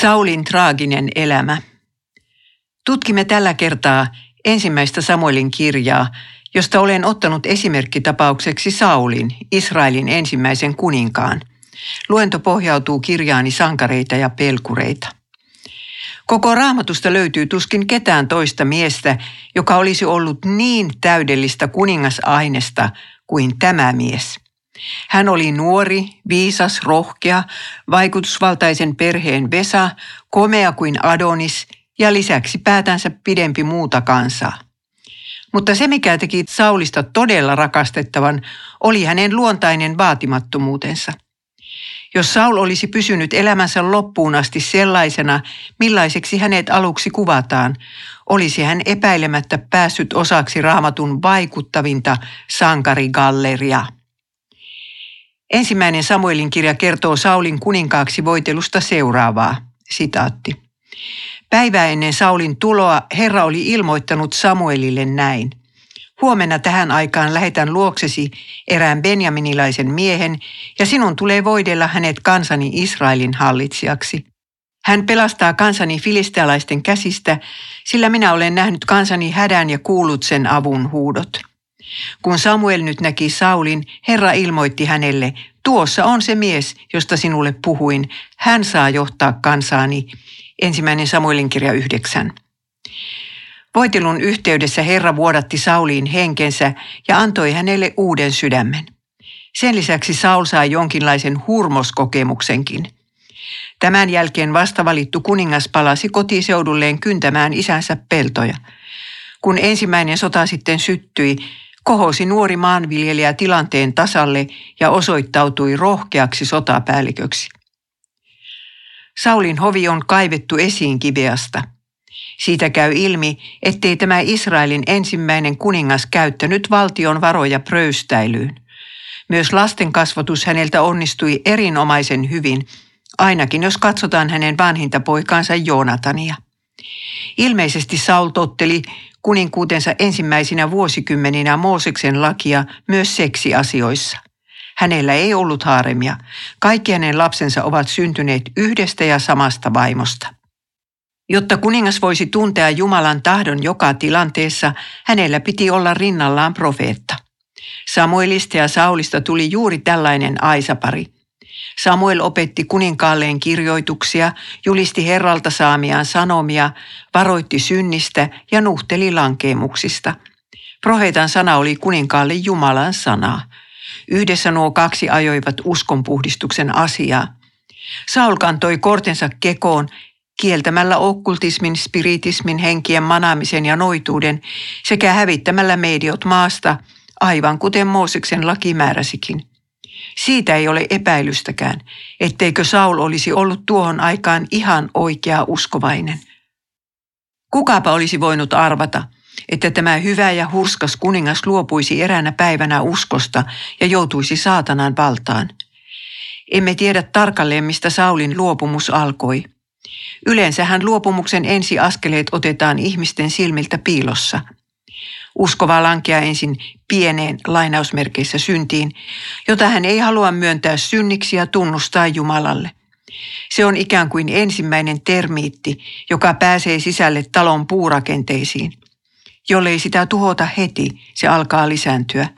Saulin traaginen elämä. Tutkimme tällä kertaa ensimmäistä Samuelin kirjaa, josta olen ottanut esimerkkitapaukseksi Saulin, Israelin ensimmäisen kuninkaan. Luento pohjautuu kirjaani sankareita ja pelkureita. Koko raamatusta löytyy tuskin ketään toista miestä, joka olisi ollut niin täydellistä kuningasainesta kuin tämä mies – hän oli nuori, viisas, rohkea, vaikutusvaltaisen perheen Vesa, komea kuin Adonis ja lisäksi päätänsä pidempi muuta kansaa. Mutta se, mikä teki Saulista todella rakastettavan, oli hänen luontainen vaatimattomuutensa. Jos Saul olisi pysynyt elämänsä loppuun asti sellaisena, millaiseksi hänet aluksi kuvataan, olisi hän epäilemättä päässyt osaksi raamatun vaikuttavinta sankarigalleria. Ensimmäinen Samuelin kirja kertoo Saulin kuninkaaksi voitelusta seuraavaa. Sitaatti. Päivää ennen Saulin tuloa Herra oli ilmoittanut Samuelille näin. Huomenna tähän aikaan lähetän luoksesi erään benjaminilaisen miehen, ja sinun tulee voidella hänet kansani Israelin hallitsijaksi. Hän pelastaa kansani filistealaisten käsistä, sillä minä olen nähnyt kansani hädän ja kuullut sen avun huudot. Kun Samuel nyt näki Saulin, Herra ilmoitti hänelle, tuossa on se mies, josta sinulle puhuin. Hän saa johtaa kansaani. Ensimmäinen Samuelin kirja 9. Voitelun yhteydessä Herra vuodatti Sauliin henkensä ja antoi hänelle uuden sydämen. Sen lisäksi Saul sai jonkinlaisen hurmoskokemuksenkin. Tämän jälkeen vastavalittu kuningas palasi kotiseudulleen kyntämään isänsä peltoja. Kun ensimmäinen sota sitten syttyi, kohosi nuori maanviljelijä tilanteen tasalle ja osoittautui rohkeaksi sotapäälliköksi. Saulin hovi on kaivettu esiin Kibeasta. Siitä käy ilmi, ettei tämä Israelin ensimmäinen kuningas käyttänyt valtion varoja pröystäilyyn. Myös lasten kasvatus häneltä onnistui erinomaisen hyvin, ainakin jos katsotaan hänen vanhinta poikaansa Joonatania. Ilmeisesti Saul totteli kuninkuutensa ensimmäisinä vuosikymmeninä Mooseksen lakia myös seksiasioissa. Hänellä ei ollut haaremia. Kaikki hänen lapsensa ovat syntyneet yhdestä ja samasta vaimosta. Jotta kuningas voisi tuntea Jumalan tahdon joka tilanteessa, hänellä piti olla rinnallaan profeetta. Samuelista ja Saulista tuli juuri tällainen aisapari – Samuel opetti kuninkaalleen kirjoituksia, julisti Herralta saamiaan sanomia, varoitti synnistä ja nuhteli lankeemuksista. Profeetan sana oli kuninkaalle Jumalan sanaa. Yhdessä nuo kaksi ajoivat uskonpuhdistuksen asiaa. Saul kantoi kortensa kekoon kieltämällä okkultismin, spiritismin, henkien manaamisen ja noituuden sekä hävittämällä mediot maasta, aivan kuten Mooseksen laki määräsikin. Siitä ei ole epäilystäkään, etteikö Saul olisi ollut tuohon aikaan ihan oikea uskovainen. Kukapa olisi voinut arvata, että tämä hyvä ja hurskas kuningas luopuisi eräänä päivänä uskosta ja joutuisi saatanan valtaan. Emme tiedä tarkalleen, mistä Saulin luopumus alkoi. Yleensähän luopumuksen ensiaskeleet otetaan ihmisten silmiltä piilossa – Uskova lankeaa ensin pieneen lainausmerkeissä syntiin, jota hän ei halua myöntää synniksi ja tunnustaa Jumalalle. Se on ikään kuin ensimmäinen termiitti, joka pääsee sisälle talon puurakenteisiin. Jollei sitä tuhota heti, se alkaa lisääntyä.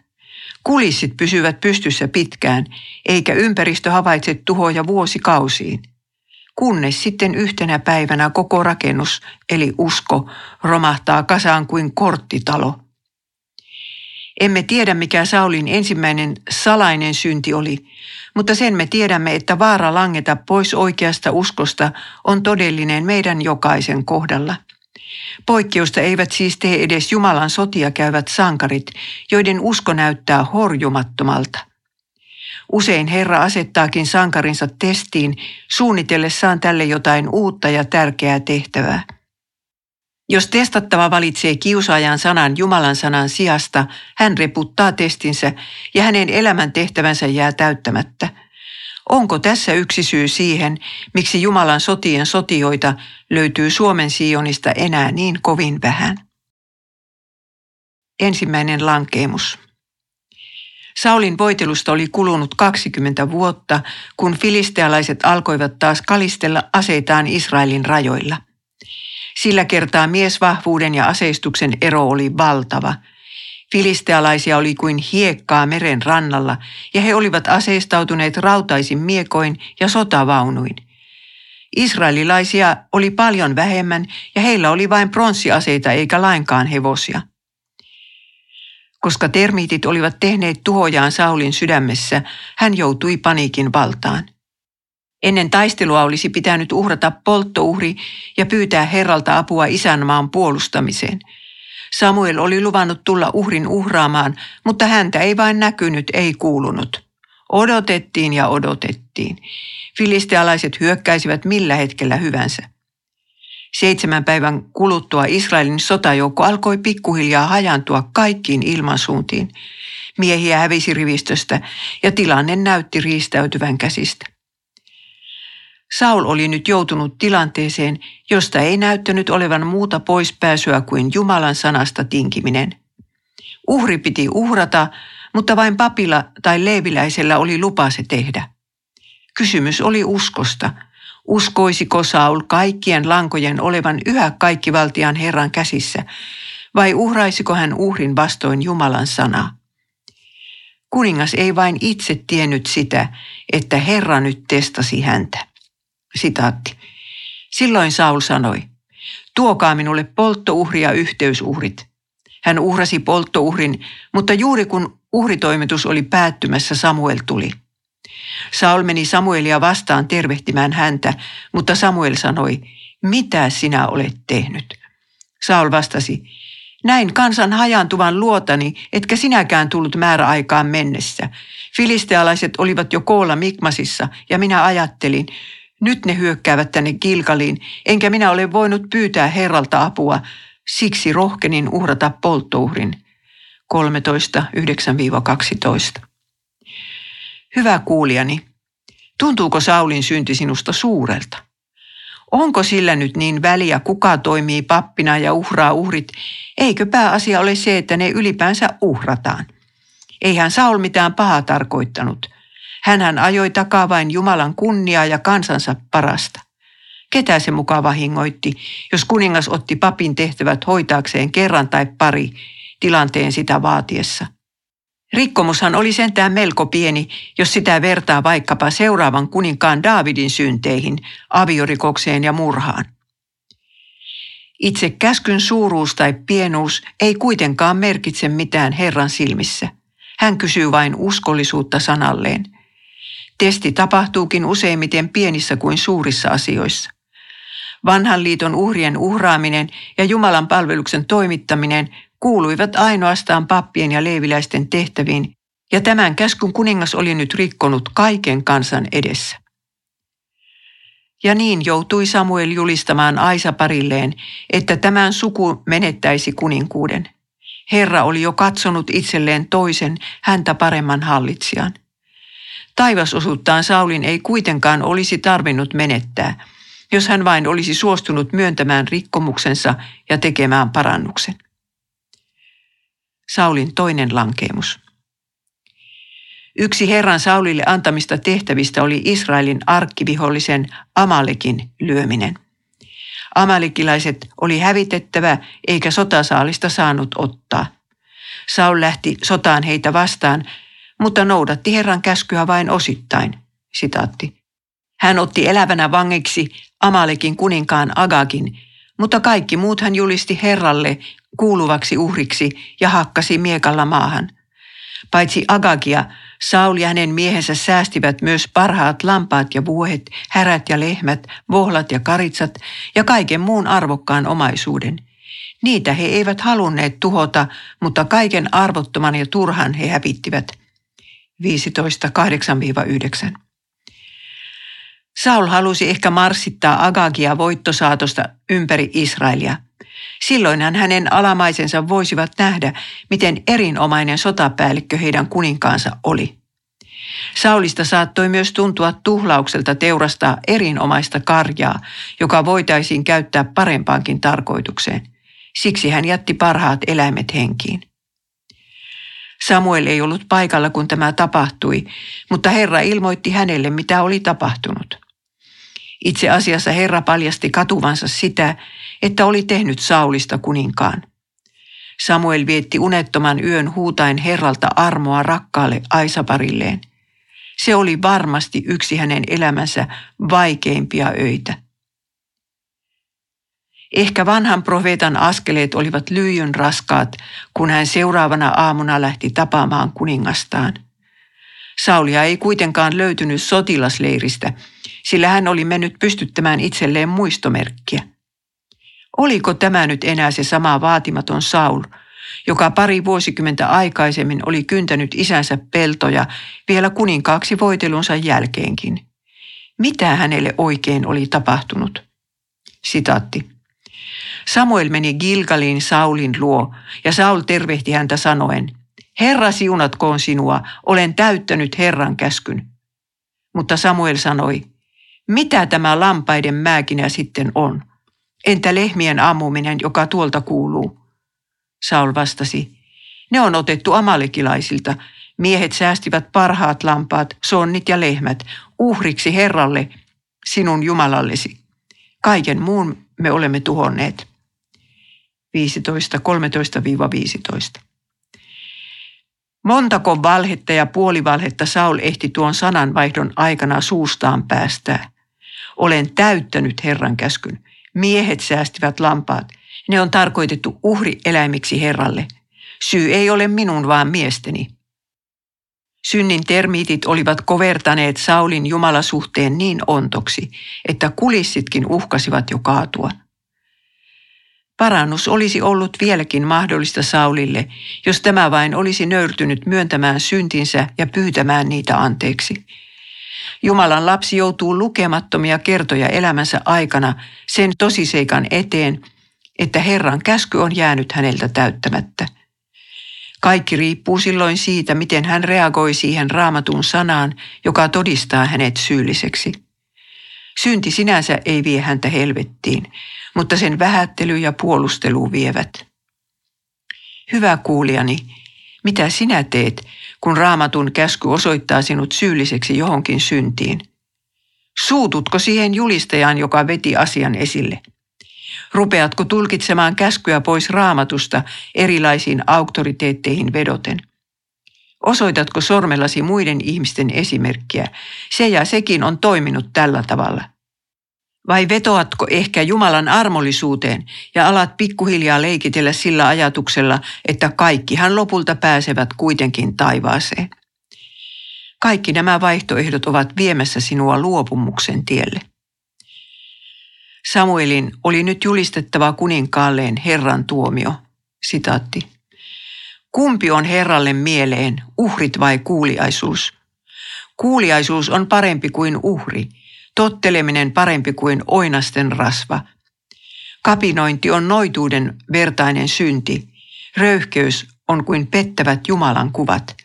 Kulissit pysyvät pystyssä pitkään, eikä ympäristö havaitse tuhoja vuosikausiin. Kunnes sitten yhtenä päivänä koko rakennus, eli usko, romahtaa kasaan kuin korttitalo – emme tiedä, mikä Saulin ensimmäinen salainen synti oli, mutta sen me tiedämme, että vaara langeta pois oikeasta uskosta on todellinen meidän jokaisen kohdalla. Poikkeusta eivät siis tee edes Jumalan sotia käyvät sankarit, joiden usko näyttää horjumattomalta. Usein Herra asettaakin sankarinsa testiin suunnitellessaan tälle jotain uutta ja tärkeää tehtävää. Jos testattava valitsee kiusaajan sanan Jumalan sanan sijasta, hän reputtaa testinsä ja hänen elämän tehtävänsä jää täyttämättä. Onko tässä yksi syy siihen, miksi Jumalan sotien sotioita löytyy Suomen Sionista enää niin kovin vähän? Ensimmäinen lankeemus. Saulin voitelusta oli kulunut 20 vuotta, kun filistealaiset alkoivat taas kalistella aseitaan Israelin rajoilla. Sillä kertaa miesvahvuuden ja aseistuksen ero oli valtava. Filistealaisia oli kuin hiekkaa meren rannalla, ja he olivat aseistautuneet rautaisin miekoin ja sotavaunuin. Israelilaisia oli paljon vähemmän, ja heillä oli vain pronssiaseita eikä lainkaan hevosia. Koska termiitit olivat tehneet tuhojaan Saulin sydämessä, hän joutui paniikin valtaan. Ennen taistelua olisi pitänyt uhrata polttouhri ja pyytää Herralta apua isänmaan puolustamiseen. Samuel oli luvannut tulla uhrin uhraamaan, mutta häntä ei vain näkynyt, ei kuulunut. Odotettiin ja odotettiin. Filistealaiset hyökkäisivät millä hetkellä hyvänsä. Seitsemän päivän kuluttua Israelin sotajoukko alkoi pikkuhiljaa hajantua kaikkiin ilmansuuntiin. Miehiä hävisi rivistöstä ja tilanne näytti riistäytyvän käsistä. Saul oli nyt joutunut tilanteeseen, josta ei näyttänyt olevan muuta poispääsyä kuin Jumalan sanasta tinkiminen. Uhri piti uhrata, mutta vain papilla tai leiviläisellä oli lupa se tehdä. Kysymys oli uskosta – Uskoisiko Saul kaikkien lankojen olevan yhä kaikkivaltian Herran käsissä, vai uhraisiko hän uhrin vastoin Jumalan sanaa? Kuningas ei vain itse tiennyt sitä, että Herra nyt testasi häntä. Sitaatti. Silloin Saul sanoi, tuokaa minulle polttouhria yhteysuhrit. Hän uhrasi polttouhrin, mutta juuri kun uhritoimitus oli päättymässä, Samuel tuli. Saul meni Samuelia vastaan tervehtimään häntä, mutta Samuel sanoi, mitä sinä olet tehnyt? Saul vastasi, näin kansan hajantuvan luotani, etkä sinäkään tullut määräaikaan mennessä. Filistealaiset olivat jo koolla Mikmasissa ja minä ajattelin, nyt ne hyökkäävät tänne Kilkaliin, enkä minä ole voinut pyytää Herralta apua, siksi rohkenin uhrata polttouhrin. 13, 9-12. Hyvä kuulijani, tuntuuko Saulin synti sinusta suurelta? Onko sillä nyt niin väliä, kuka toimii pappina ja uhraa uhrit? Eikö pääasia ole se, että ne ylipäänsä uhrataan? Eihän Saul mitään pahaa tarkoittanut. Hänhän ajoi takaa vain Jumalan kunniaa ja kansansa parasta. Ketä se mukaan vahingoitti, jos kuningas otti papin tehtävät hoitaakseen kerran tai pari tilanteen sitä vaatiessa – Rikkomushan oli sentään melko pieni, jos sitä vertaa vaikkapa seuraavan kuninkaan Daavidin synteihin, aviorikokseen ja murhaan. Itse käskyn suuruus tai pienuus ei kuitenkaan merkitse mitään Herran silmissä. Hän kysyy vain uskollisuutta sanalleen. Testi tapahtuukin useimmiten pienissä kuin suurissa asioissa. Vanhan liiton uhrien uhraaminen ja Jumalan palveluksen toimittaminen kuuluivat ainoastaan pappien ja leiviläisten tehtäviin, ja tämän käskun kuningas oli nyt rikkonut kaiken kansan edessä. Ja niin joutui Samuel julistamaan Aisa parilleen, että tämän suku menettäisi kuninkuuden. Herra oli jo katsonut itselleen toisen, häntä paremman hallitsijan. Taivasosuuttaan Saulin ei kuitenkaan olisi tarvinnut menettää, jos hän vain olisi suostunut myöntämään rikkomuksensa ja tekemään parannuksen. Saulin toinen lankeemus. Yksi Herran Saulille antamista tehtävistä oli Israelin arkkivihollisen Amalekin lyöminen. Amalekilaiset oli hävitettävä eikä sotasaalista saanut ottaa. Saul lähti sotaan heitä vastaan, mutta noudatti Herran käskyä vain osittain. Sitaatti. Hän otti elävänä vangiksi Amalekin kuninkaan Agagin, mutta kaikki muut hän julisti Herralle kuuluvaksi uhriksi ja hakkasi miekalla maahan. Paitsi Agagia, Saul ja hänen miehensä säästivät myös parhaat lampaat ja vuohet, härät ja lehmät, vohlat ja karitsat ja kaiken muun arvokkaan omaisuuden. Niitä he eivät halunneet tuhota, mutta kaiken arvottoman ja turhan he hävittivät. 15, 8-9. Saul halusi ehkä marssittaa Agagia voittosaatosta ympäri Israelia – Silloinhan hänen alamaisensa voisivat nähdä, miten erinomainen sotapäällikkö heidän kuninkaansa oli. Saulista saattoi myös tuntua tuhlaukselta teurastaa erinomaista karjaa, joka voitaisiin käyttää parempaankin tarkoitukseen. Siksi hän jätti parhaat eläimet henkiin. Samuel ei ollut paikalla, kun tämä tapahtui, mutta Herra ilmoitti hänelle, mitä oli tapahtunut. Itse asiassa Herra paljasti katuvansa sitä, että oli tehnyt Saulista kuninkaan. Samuel vietti unettoman yön huutain Herralta armoa rakkaalle Aisaparilleen. Se oli varmasti yksi hänen elämänsä vaikeimpia öitä. Ehkä vanhan profeetan askeleet olivat lyijyn raskaat, kun hän seuraavana aamuna lähti tapaamaan kuningastaan. Saulia ei kuitenkaan löytynyt sotilasleiristä, sillä hän oli mennyt pystyttämään itselleen muistomerkkiä. Oliko tämä nyt enää se sama vaatimaton Saul, joka pari vuosikymmentä aikaisemmin oli kyntänyt isänsä peltoja vielä kuninkaaksi voitelunsa jälkeenkin? Mitä hänelle oikein oli tapahtunut? Sitaatti. Samuel meni Gilgalin Saulin luo ja Saul tervehti häntä sanoen, Herra siunatkoon sinua, olen täyttänyt Herran käskyn. Mutta Samuel sanoi, mitä tämä lampaiden määkinä sitten on? Entä lehmien ammuminen, joka tuolta kuuluu? Saul vastasi, ne on otettu amalekilaisilta. Miehet säästivät parhaat lampaat, sonnit ja lehmät, uhriksi Herralle, sinun Jumalallesi. Kaiken muun me olemme tuhonneet. 15, 13-15. Montako valhetta ja puolivalhetta Saul ehti tuon sananvaihdon aikana suustaan päästää. Olen täyttänyt Herran käskyn. Miehet säästivät lampaat. Ne on tarkoitettu uhrieläimiksi Herralle. Syy ei ole minun, vaan miesteni. Synnin termiitit olivat kovertaneet Saulin jumalasuhteen niin ontoksi, että kulissitkin uhkasivat jo kaatua. Parannus olisi ollut vieläkin mahdollista Saulille, jos tämä vain olisi nöyrtynyt myöntämään syntinsä ja pyytämään niitä anteeksi. Jumalan lapsi joutuu lukemattomia kertoja elämänsä aikana sen tosiseikan eteen, että Herran käsky on jäänyt häneltä täyttämättä. Kaikki riippuu silloin siitä, miten hän reagoi siihen raamatun sanaan, joka todistaa hänet syylliseksi. Synti sinänsä ei vie häntä helvettiin, mutta sen vähättely ja puolustelu vievät. Hyvä kuulijani, mitä sinä teet, kun raamatun käsky osoittaa sinut syylliseksi johonkin syntiin? Suututko siihen julistajaan, joka veti asian esille? Rupeatko tulkitsemaan käskyä pois raamatusta erilaisiin auktoriteetteihin vedoten? Osoitatko sormellasi muiden ihmisten esimerkkiä? Se ja sekin on toiminut tällä tavalla. Vai vetoatko ehkä Jumalan armollisuuteen ja alat pikkuhiljaa leikitellä sillä ajatuksella, että kaikkihan lopulta pääsevät kuitenkin taivaaseen? Kaikki nämä vaihtoehdot ovat viemässä sinua luopumuksen tielle. Samuelin oli nyt julistettava kuninkaalleen Herran tuomio. Sitaatti. Kumpi on Herralle mieleen, uhrit vai kuuliaisuus? Kuuliaisuus on parempi kuin uhri, totteleminen parempi kuin oinasten rasva. Kapinointi on noituuden vertainen synti, röyhkeys on kuin pettävät Jumalan kuvat.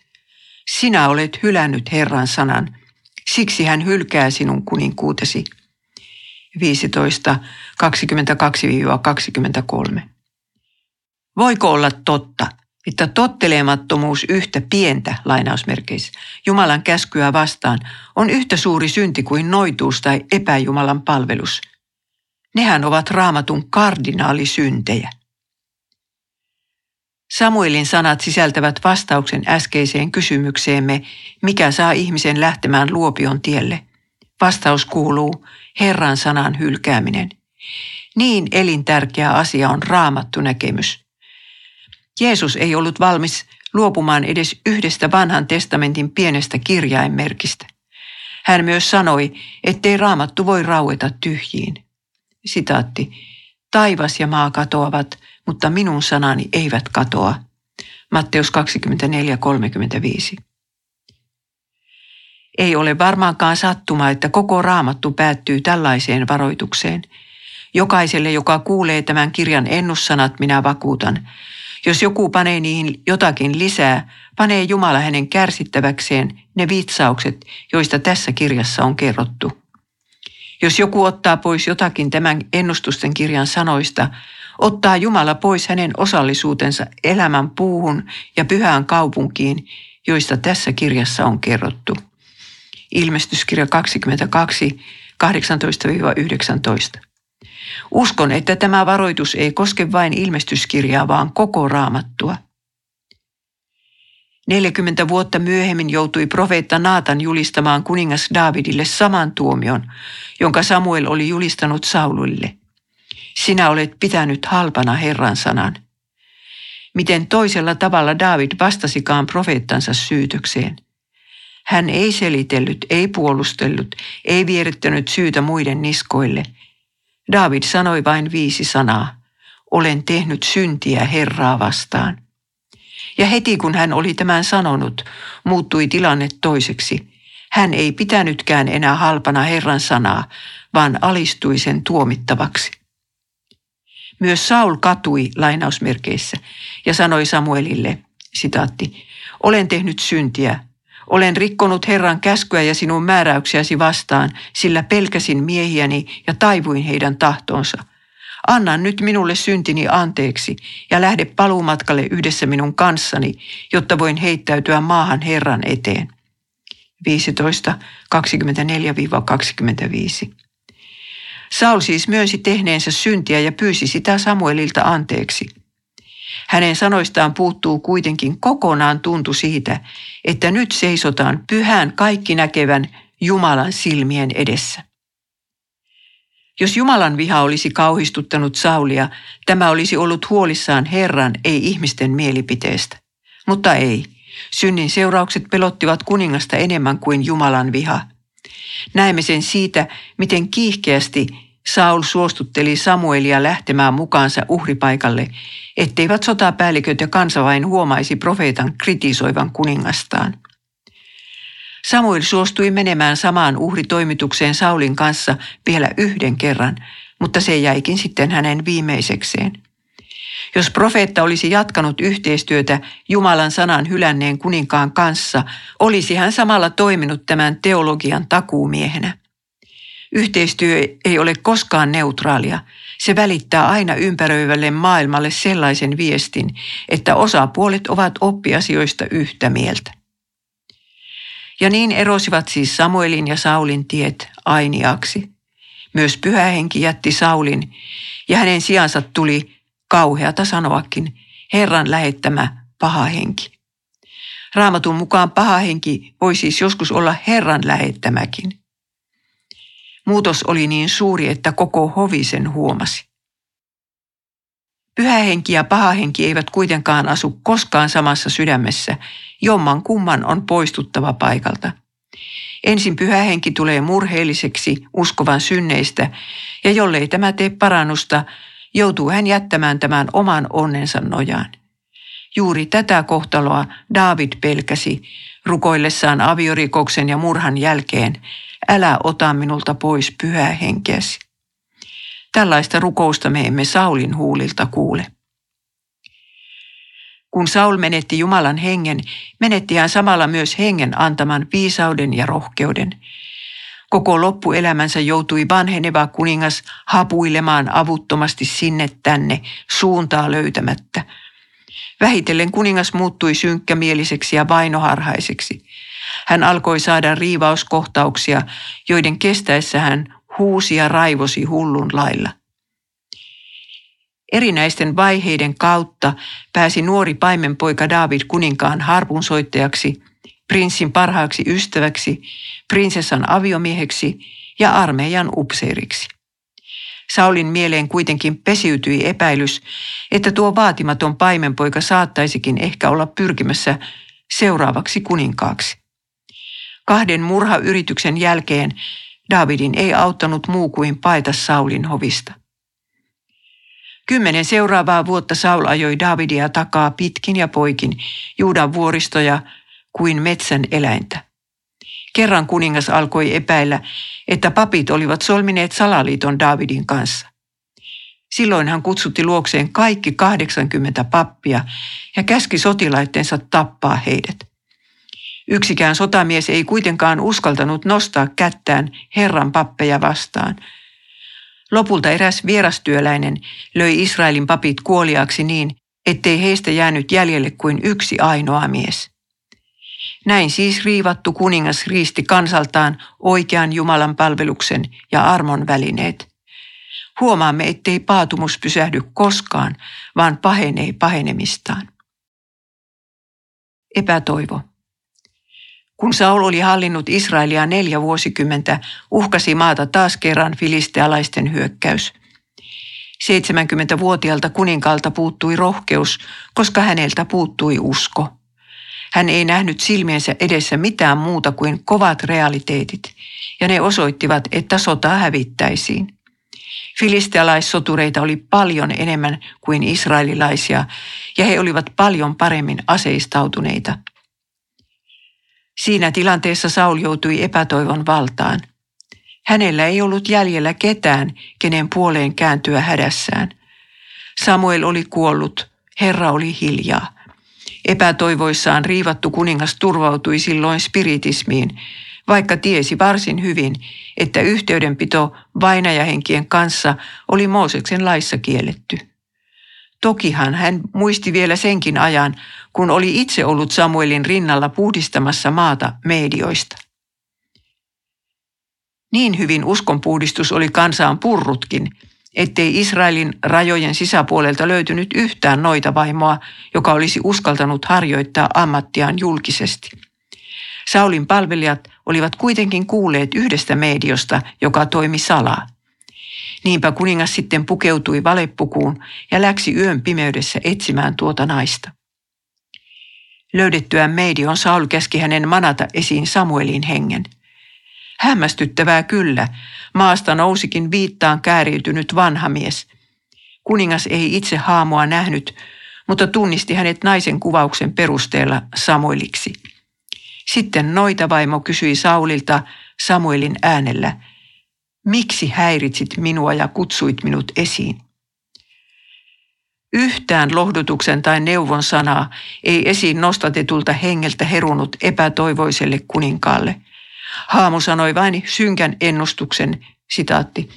Sinä olet hylännyt Herran sanan, siksi hän hylkää sinun kuninkuutesi. 15, 22-23. Voiko olla totta, että tottelemattomuus yhtä pientä, lainausmerkeissä, Jumalan käskyä vastaan on yhtä suuri synti kuin noituus tai epäjumalan palvelus? Nehän ovat raamatun kardinaalisyntejä. Samuelin sanat sisältävät vastauksen äskeiseen kysymykseemme, mikä saa ihmisen lähtemään luopion tielle. Vastaus kuuluu, Herran sanan hylkääminen. Niin elintärkeä asia on raamattu näkemys. Jeesus ei ollut valmis luopumaan edes yhdestä vanhan testamentin pienestä kirjainmerkistä. Hän myös sanoi, ettei raamattu voi raueta tyhjiin. Sitaatti. Taivas ja maa katoavat, mutta minun sanani eivät katoa. Matteus 24:35. Ei ole varmaankaan sattuma, että koko raamattu päättyy tällaiseen varoitukseen. Jokaiselle, joka kuulee tämän kirjan ennussanat, minä vakuutan. Jos joku panee niihin jotakin lisää, panee Jumala hänen kärsittäväkseen ne vitsaukset, joista tässä kirjassa on kerrottu. Jos joku ottaa pois jotakin tämän ennustusten kirjan sanoista, ottaa Jumala pois hänen osallisuutensa elämän puuhun ja pyhään kaupunkiin, joista tässä kirjassa on kerrottu. Ilmestyskirja 22, 18-19. Uskon, että tämä varoitus ei koske vain ilmestyskirjaa, vaan koko raamattua. 40 vuotta myöhemmin joutui profeetta Naatan julistamaan kuningas Daavidille saman tuomion, jonka Samuel oli julistanut Sauluille. Sinä olet pitänyt halpana Herran sanan. Miten toisella tavalla David vastasikaan profeettansa syytökseen. Hän ei selitellyt, ei puolustellut, ei vierittänyt syytä muiden niskoille. David sanoi vain viisi sanaa. Olen tehnyt syntiä Herraa vastaan. Ja heti kun hän oli tämän sanonut, muuttui tilanne toiseksi. Hän ei pitänytkään enää halpana Herran sanaa, vaan alistui sen tuomittavaksi. Myös Saul katui lainausmerkeissä ja sanoi Samuelille, sitaatti, olen tehnyt syntiä, olen rikkonut Herran käskyä ja sinun määräyksiäsi vastaan, sillä pelkäsin miehiäni ja taivuin heidän tahtonsa – Anna nyt minulle syntini anteeksi ja lähde paluumatkalle yhdessä minun kanssani, jotta voin heittäytyä maahan Herran eteen. 15, 24-25. Saul siis myönsi tehneensä syntiä ja pyysi sitä Samuelilta anteeksi. Hänen sanoistaan puuttuu kuitenkin kokonaan tuntu siitä, että nyt seisotaan pyhän kaikki näkevän Jumalan silmien edessä. Jos Jumalan viha olisi kauhistuttanut Saulia, tämä olisi ollut huolissaan Herran, ei ihmisten mielipiteestä. Mutta ei. Synnin seuraukset pelottivat kuningasta enemmän kuin Jumalan viha. Näemme sen siitä, miten kiihkeästi Saul suostutteli Samuelia lähtemään mukaansa uhripaikalle, etteivät sotapäälliköt ja kansa vain huomaisi profeetan kritisoivan kuningastaan. Samuel suostui menemään samaan uhritoimitukseen Saulin kanssa vielä yhden kerran, mutta se jäikin sitten hänen viimeisekseen. Jos profeetta olisi jatkanut yhteistyötä Jumalan sanan hylänneen kuninkaan kanssa, olisi hän samalla toiminut tämän teologian takuumiehenä. Yhteistyö ei ole koskaan neutraalia. Se välittää aina ympäröivälle maailmalle sellaisen viestin, että osapuolet ovat oppiasioista yhtä mieltä. Ja niin erosivat siis Samuelin ja Saulin tiet ainiaksi. Myös pyhä henki jätti Saulin ja hänen sijansa tuli, kauheata sanoakin, Herran lähettämä paha henki. Raamatun mukaan paha henki voi siis joskus olla Herran lähettämäkin. Muutos oli niin suuri, että koko hovi sen huomasi. Pyhä henki ja paha henki eivät kuitenkaan asu koskaan samassa sydämessä, jomman kumman on poistuttava paikalta. Ensin pyhä henki tulee murheelliseksi uskovan synneistä, ja jollei tämä tee parannusta, joutuu hän jättämään tämän oman onnensa nojaan. Juuri tätä kohtaloa David pelkäsi rukoillessaan aviorikoksen ja murhan jälkeen, älä ota minulta pois pyhää henkeäsi. Tällaista rukousta me emme Saulin huulilta kuule. Kun Saul menetti Jumalan hengen, menetti hän samalla myös hengen antaman viisauden ja rohkeuden. Koko loppuelämänsä joutui vanheneva kuningas hapuilemaan avuttomasti sinne tänne, suuntaa löytämättä. Vähitellen kuningas muuttui synkkämieliseksi ja vainoharhaiseksi. Hän alkoi saada riivauskohtauksia, joiden kestäessä hän huusi ja raivosi hullun lailla. Erinäisten vaiheiden kautta pääsi nuori paimenpoika David kuninkaan harpunsoittajaksi, prinssin parhaaksi ystäväksi, prinsessan aviomieheksi ja armeijan upseeriksi. Saulin mieleen kuitenkin pesiytyi epäilys, että tuo vaatimaton paimenpoika saattaisikin ehkä olla pyrkimässä seuraavaksi kuninkaaksi. Kahden murhayrityksen jälkeen Davidin ei auttanut muu kuin paeta Saulin hovista. Kymmenen seuraavaa vuotta Saul ajoi Davidia takaa pitkin ja poikin, Juudan vuoristoja kuin metsän eläintä. Kerran kuningas alkoi epäillä, että papit olivat solmineet salaliiton Davidin kanssa. Silloin hän kutsutti luokseen kaikki 80 pappia ja käski sotilaittensa tappaa heidät. Yksikään sotamies ei kuitenkaan uskaltanut nostaa kättään Herran pappeja vastaan. Lopulta eräs vierastyöläinen löi Israelin papit kuoliaksi niin, ettei heistä jäänyt jäljelle kuin yksi ainoa mies. Näin siis riivattu kuningas riisti kansaltaan oikean Jumalan palveluksen ja armon välineet. Huomaamme, ettei paatumus pysähdy koskaan, vaan pahenee pahenemistaan. Epätoivo. Kun Saul oli hallinnut Israelia neljä vuosikymmentä, uhkasi maata taas kerran filistealaisten hyökkäys. 70-vuotiaalta kuninkaalta puuttui rohkeus, koska häneltä puuttui usko. Hän ei nähnyt silmiensä edessä mitään muuta kuin kovat realiteetit, ja ne osoittivat, että sota hävittäisiin. Filistealaissotureita oli paljon enemmän kuin israelilaisia, ja he olivat paljon paremmin aseistautuneita. Siinä tilanteessa Saul joutui epätoivon valtaan. Hänellä ei ollut jäljellä ketään, kenen puoleen kääntyä hädässään. Samuel oli kuollut, Herra oli hiljaa. Epätoivoissaan riivattu kuningas turvautui silloin spiritismiin, vaikka tiesi varsin hyvin, että yhteydenpito vainajahenkien kanssa oli Mooseksen laissa kielletty. Tokihan hän muisti vielä senkin ajan, kun oli itse ollut Samuelin rinnalla puhdistamassa maata medioista. Niin hyvin uskonpuhdistus oli kansaan purrutkin, ettei Israelin rajojen sisäpuolelta löytynyt yhtään noita vaimoa, joka olisi uskaltanut harjoittaa ammattiaan julkisesti. Saulin palvelijat olivat kuitenkin kuulleet yhdestä mediosta, joka toimi salaa. Niinpä kuningas sitten pukeutui valepukuun ja läksi yön pimeydessä etsimään tuota naista. Löydettyään Meidion Saul käski hänen manata esiin Samuelin hengen. Hämmästyttävää kyllä, maasta nousikin viittaan kääriytynyt vanha mies. Kuningas ei itse haamoa nähnyt, mutta tunnisti hänet naisen kuvauksen perusteella Samueliksi. Sitten noita vaimo kysyi Saulilta Samuelin äänellä, miksi häiritsit minua ja kutsuit minut esiin? Yhtään lohdutuksen tai neuvon sanaa ei esiin nostatetulta hengeltä herunut epätoivoiselle kuninkaalle. Haamu sanoi vain synkän ennustuksen, sitaatti,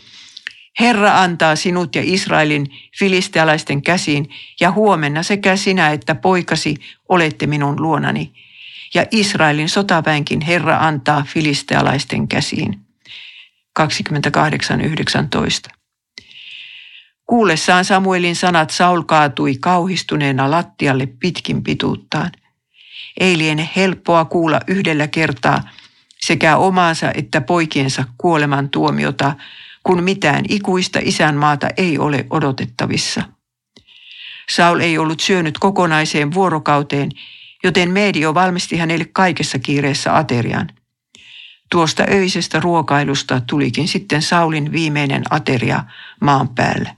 Herra antaa sinut ja Israelin filistealaisten käsiin, ja huomenna sekä sinä että poikasi olette minun luonani. Ja Israelin sotaväenkin Herra antaa filistealaisten käsiin. 28.19. Kuullessaan Samuelin sanat Saul kaatui kauhistuneena lattialle pitkin pituuttaan. Ei liene helppoa kuulla yhdellä kertaa sekä omaansa että poikiensa kuoleman tuomiota, kun mitään ikuista isänmaata ei ole odotettavissa. Saul ei ollut syönyt kokonaiseen vuorokauteen, joten medio valmisti hänelle kaikessa kiireessä aterian. Tuosta öisestä ruokailusta tulikin sitten Saulin viimeinen ateria maan päällä.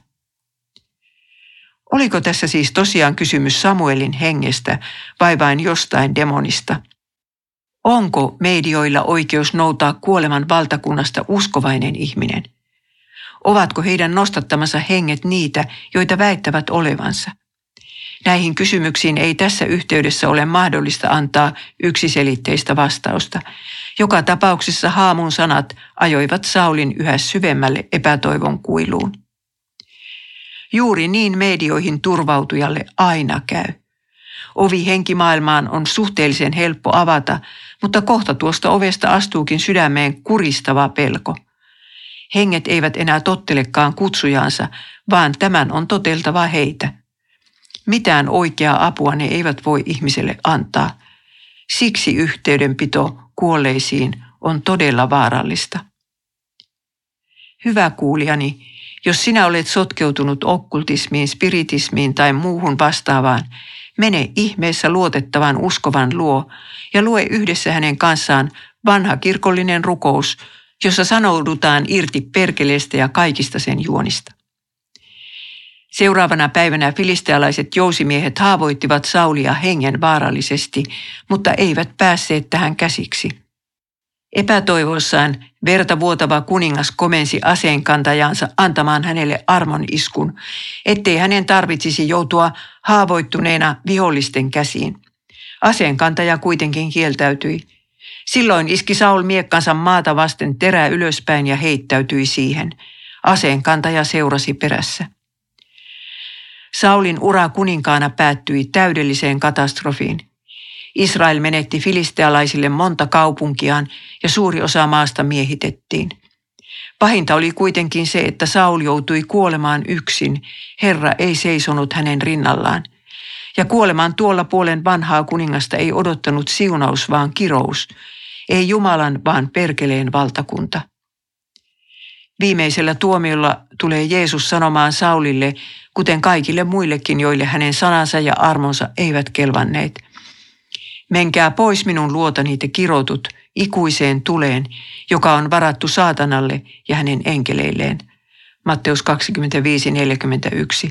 Oliko tässä siis tosiaan kysymys Samuelin hengestä vai vain jostain demonista? Onko medioilla oikeus noutaa kuoleman valtakunnasta uskovainen ihminen? Ovatko heidän nostattamansa henget niitä, joita väittävät olevansa? Näihin kysymyksiin ei tässä yhteydessä ole mahdollista antaa yksiselitteistä vastausta. Joka tapauksessa haamun sanat ajoivat Saulin yhä syvemmälle epätoivon kuiluun. Juuri niin medioihin turvautujalle aina käy. Ovi henkimaailmaan on suhteellisen helppo avata, mutta kohta tuosta ovesta astuukin sydämeen kuristava pelko. Henget eivät enää tottelekaan kutsujansa, vaan tämän on toteltava heitä. Mitään oikeaa apua ne eivät voi ihmiselle antaa. Siksi yhteydenpito kuolleisiin on todella vaarallista. Hyvä kuulijani, jos sinä olet sotkeutunut okkultismiin, spiritismiin tai muuhun vastaavaan, mene ihmeessä luotettavan uskovan luo ja lue yhdessä hänen kanssaan vanha kirkollinen rukous, jossa sanoudutaan irti perkeleestä ja kaikista sen juonista. Seuraavana päivänä filistealaiset jousimiehet haavoittivat Saulia hengen vaarallisesti, mutta eivät päässeet tähän käsiksi. Epätoivoissaan verta vuotava kuningas komensi aseenkantajansa antamaan hänelle armon iskun, ettei hänen tarvitsisi joutua haavoittuneena vihollisten käsiin. Aseenkantaja kuitenkin kieltäytyi. Silloin iski Saul miekkansa maata vasten terää ylöspäin ja heittäytyi siihen. Aseenkantaja seurasi perässä. Saulin ura kuninkaana päättyi täydelliseen katastrofiin. Israel menetti filistealaisille monta kaupunkiaan ja suuri osa maasta miehitettiin. Pahinta oli kuitenkin se, että Saul joutui kuolemaan yksin. Herra ei seisonut hänen rinnallaan. Ja kuolemaan tuolla puolen vanhaa kuningasta ei odottanut siunaus, vaan kirous. Ei Jumalan, vaan perkeleen valtakunta. Viimeisellä tuomiolla tulee Jeesus sanomaan Saulille, kuten kaikille muillekin, joille hänen sanansa ja armonsa eivät kelvanneet. Menkää pois minun luotani te kirotut ikuiseen tuleen, joka on varattu saatanalle ja hänen enkeleilleen. Matteus 25.41.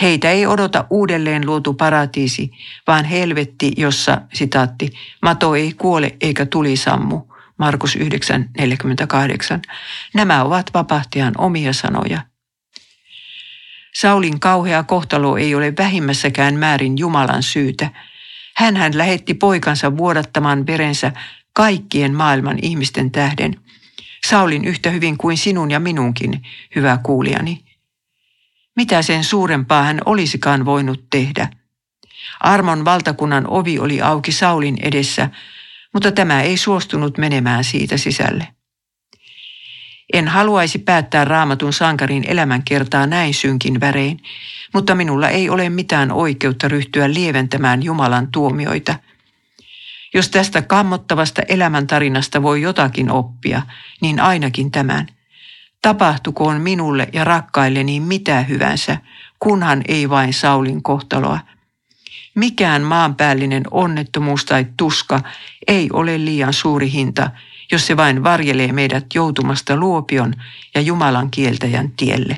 Heitä ei odota uudelleen luotu paratiisi, vaan helvetti, jossa, sitaatti, mato ei kuole eikä tuli sammu. Markus 9.48. Nämä ovat vapahtajan omia sanoja. Saulin kauhea kohtalo ei ole vähimmässäkään määrin Jumalan syytä. Hän lähetti poikansa vuodattamaan verensä kaikkien maailman ihmisten tähden. Saulin yhtä hyvin kuin sinun ja minunkin, hyvä kuulijani. Mitä sen suurempaa hän olisikaan voinut tehdä? Armon valtakunnan ovi oli auki Saulin edessä, mutta tämä ei suostunut menemään siitä sisälle. En haluaisi päättää raamatun sankarin elämänkertaa näin synkin värein, mutta minulla ei ole mitään oikeutta ryhtyä lieventämään Jumalan tuomioita. Jos tästä kammottavasta elämäntarinasta voi jotakin oppia, niin ainakin tämän. Tapahtukoon minulle ja rakkailleni mitä hyvänsä, kunhan ei vain Saulin kohtaloa. Mikään maanpäällinen onnettomuus tai tuska ei ole liian suuri hinta, jos se vain varjelee meidät joutumasta luopion ja Jumalan kieltäjän tielle.